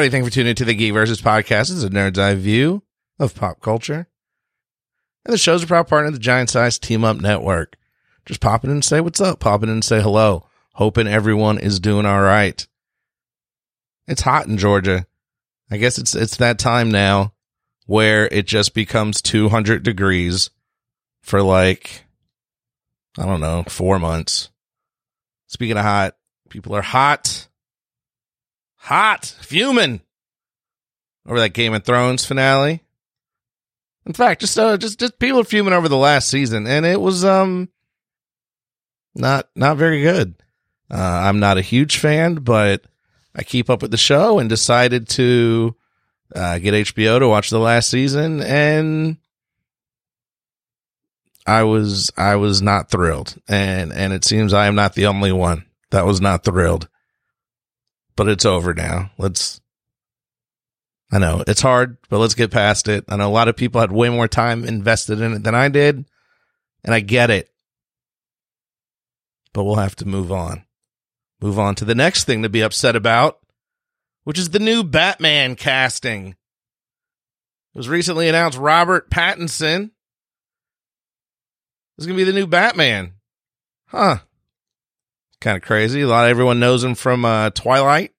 everybody. Thank you for tuning into the Geek Versus podcast. It's a nerd's eye view of pop culture. And the show's a proud partner of the Giant Size Team Up Network. Just pop in and say what's up. Pop in and say hello. Hoping everyone is doing all right. It's hot in Georgia. I guess it's it's that time now where it just becomes 200 degrees for like I don't know, 4 months. Speaking of hot, people are hot. Hot, fuming over that Game of Thrones finale. In fact, just uh, just just people fuming over the last season and it was um not not very good. Uh, I'm not a huge fan, but I keep up with the show and decided to uh, get HBO to watch the last season, and I was I was not thrilled, and and it seems I am not the only one that was not thrilled. But it's over now. Let's. I know it's hard, but let's get past it. I know a lot of people had way more time invested in it than I did, and I get it. But we'll have to move on move on to the next thing to be upset about, which is the new Batman casting. It was recently announced Robert Pattinson is going to be the new Batman. Huh. Kind of crazy. A lot of everyone knows him from uh, Twilight.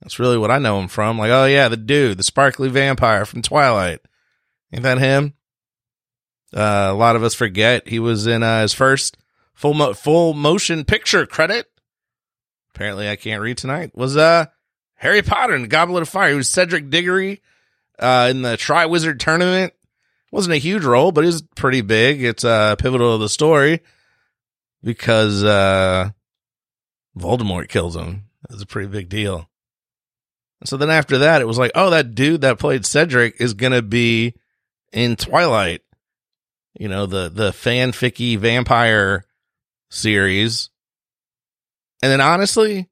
That's really what I know him from. Like, oh yeah, the dude, the sparkly vampire from Twilight. Ain't that him? Uh, a lot of us forget he was in uh, his first full mo- full motion picture credit apparently I can't read tonight, was uh Harry Potter and the Goblet of Fire. He was Cedric Diggory uh, in the Triwizard Tournament. Wasn't a huge role, but it was pretty big. It's uh, pivotal to the story because uh, Voldemort kills him. It's a pretty big deal. So then after that, it was like, oh, that dude that played Cedric is gonna be in Twilight. You know, the the fanficky vampire series and then honestly,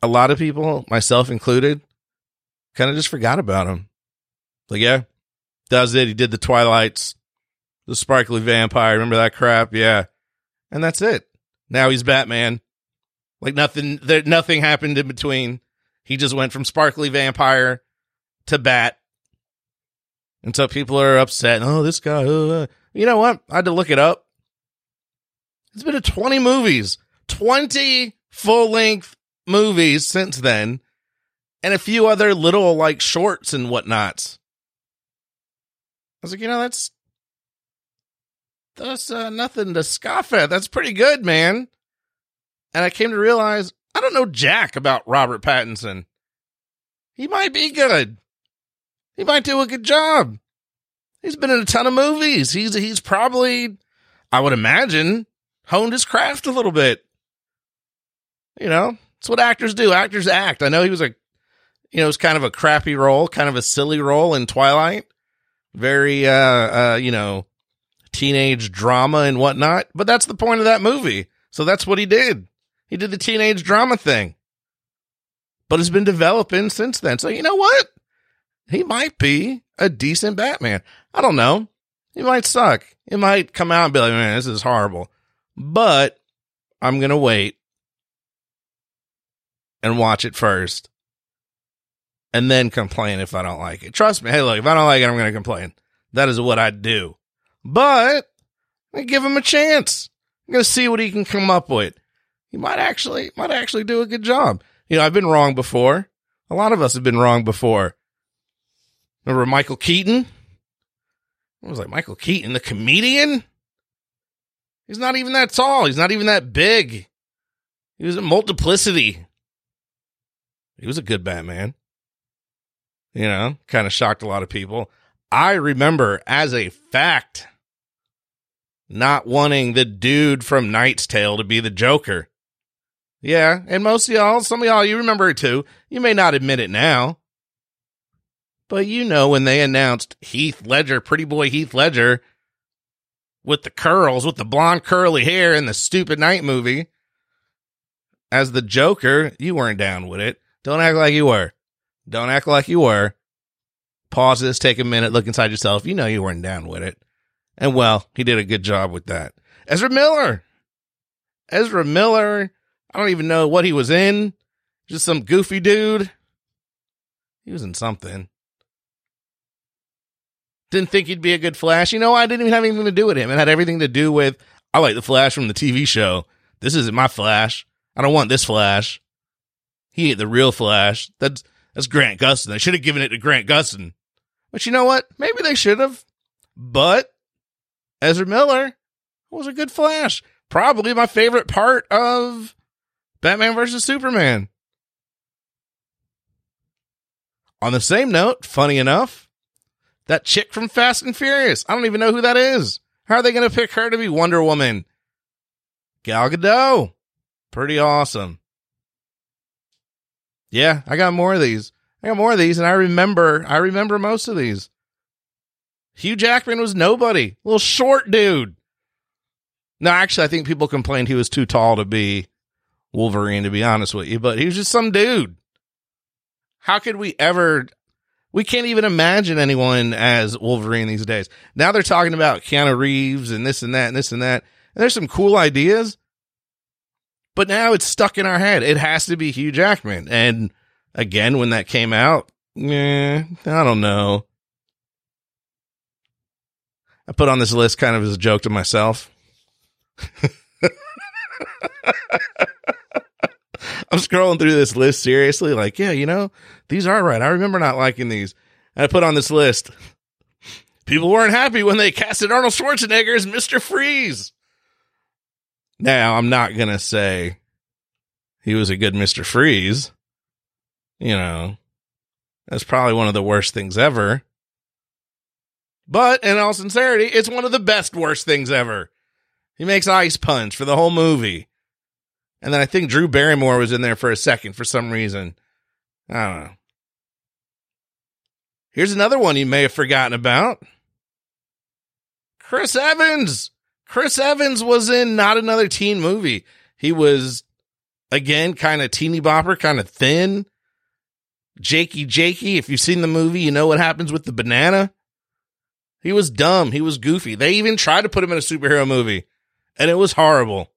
a lot of people, myself included, kind of just forgot about him. Like, yeah, does it. He did the Twilights, the sparkly vampire. Remember that crap? Yeah. And that's it. Now he's Batman. Like nothing, there, nothing happened in between. He just went from sparkly vampire to bat. And so people are upset. Oh, this guy. Uh, you know what? I had to look it up. It's been a 20 movies, 20 full length movies since then, and a few other little like shorts and whatnots. I was like, you know, that's that's uh, nothing to scoff at. That's pretty good, man. And I came to realize I don't know jack about Robert Pattinson. He might be good. He might do a good job. He's been in a ton of movies. He's he's probably, I would imagine, honed his craft a little bit. You know, it's what actors do. Actors act. I know he was a, you know, it was kind of a crappy role, kind of a silly role in Twilight. Very, uh, uh, you know, teenage drama and whatnot. But that's the point of that movie. So that's what he did. He did the teenage drama thing. But it's been developing since then. So you know what? He might be a decent Batman. I don't know. He might suck. He might come out and be like, man, this is horrible but I'm going to wait and watch it first and then complain if I don't like it. Trust me. Hey, look, if I don't like it, I'm going to complain. That is what I do. But I give him a chance. I'm going to see what he can come up with. He might actually, might actually do a good job. You know, I've been wrong before. A lot of us have been wrong before. Remember Michael Keaton? I was like, Michael Keaton, the comedian? He's not even that tall. He's not even that big. He was a multiplicity. He was a good Batman. You know, kind of shocked a lot of people. I remember as a fact not wanting the dude from Knight's Tale to be the Joker. Yeah, and most of y'all, some of y'all, you remember it too. You may not admit it now. But you know when they announced Heath Ledger, pretty boy Heath Ledger, with the curls, with the blonde curly hair in the stupid knight movie as the Joker, you weren't down with it. Don't act like you were. Don't act like you were. Pause this, take a minute, look inside yourself. You know you weren't down with it. And well, he did a good job with that. Ezra Miller. Ezra Miller. I don't even know what he was in. Just some goofy dude. He was in something. Didn't think he'd be a good Flash. You know, I didn't even have anything to do with him. It had everything to do with I like the Flash from the TV show. This isn't my Flash. I don't want this Flash. He ain't the real Flash. That's that's Grant Gustin. They should have given it to Grant Gustin. But you know what? Maybe they should have. But Ezra Miller was a good Flash. Probably my favorite part of Batman versus Superman. On the same note, funny enough, that chick from Fast and Furious. I don't even know who that is. How are they going to pick her to be Wonder Woman? Gal Gadot. Pretty awesome. Yeah, I got more of these. I got more of these, and I remember, I remember most of these. Hugh Jackman was nobody, little short dude. No, actually, I think people complained he was too tall to be Wolverine, to be honest with you, but he was just some dude. How could we ever? We can't even imagine anyone as Wolverine these days. Now they're talking about Keanu Reeves and this and that and this and that. And there's some cool ideas, but now it's stuck in our head. It has to be Hugh Jackman. And again, when that came out, eh, I don't know. I put on this list kind of as a joke to myself. I'm scrolling through this list seriously, like, yeah, you know, these are right. I remember not liking these. And I put on this list. People weren't happy when they casted Arnold Schwarzenegger as Mr. Freeze. Now, I'm not going to say he was a good Mr. Freeze. You know, that's probably one of the worst things ever. But in all sincerity, it's one of the best worst things ever. He makes ice punch for the whole movie. And then I think Drew Barrymore was in there for a second for some reason. I don't know. Here's another one you may have forgotten about. Chris Evans. Chris Evans was in not another teen movie. He was again kind of teeny bopper, kind of thin. Jakey Jakey. If you've seen the movie, you know what happens with the banana. He was dumb. He was goofy. They even tried to put him in a superhero movie, and it was horrible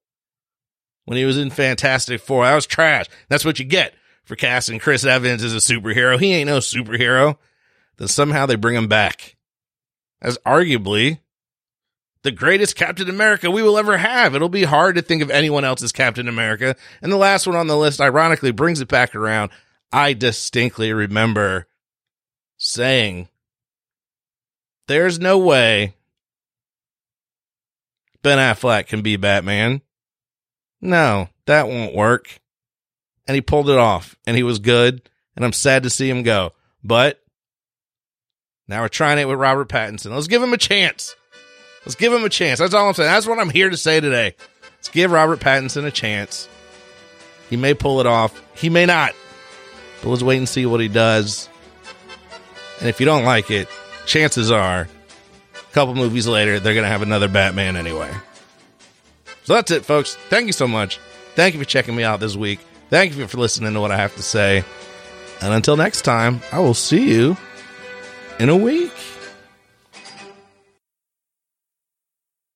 when he was in Fantastic Four. That was trash. That's what you get for casting Chris Evans as a superhero. He ain't no superhero. Then somehow they bring him back as arguably the greatest Captain America we will ever have. It'll be hard to think of anyone else as Captain America. And the last one on the list, ironically, brings it back around. I distinctly remember saying, There's no way Ben Affleck can be Batman. No, that won't work. And he pulled it off and he was good. And I'm sad to see him go. But now we're trying it with Robert Pattinson. Let's give him a chance. Let's give him a chance. That's all I'm saying. That's what I'm here to say today. Let's give Robert Pattinson a chance. He may pull it off. He may not. But let's wait and see what he does. And if you don't like it, chances are a couple movies later, they're going to have another Batman anyway. So that's it, folks. Thank you so much. Thank you for checking me out this week. Thank you for listening to what I have to say. And until next time, I will see you in a week.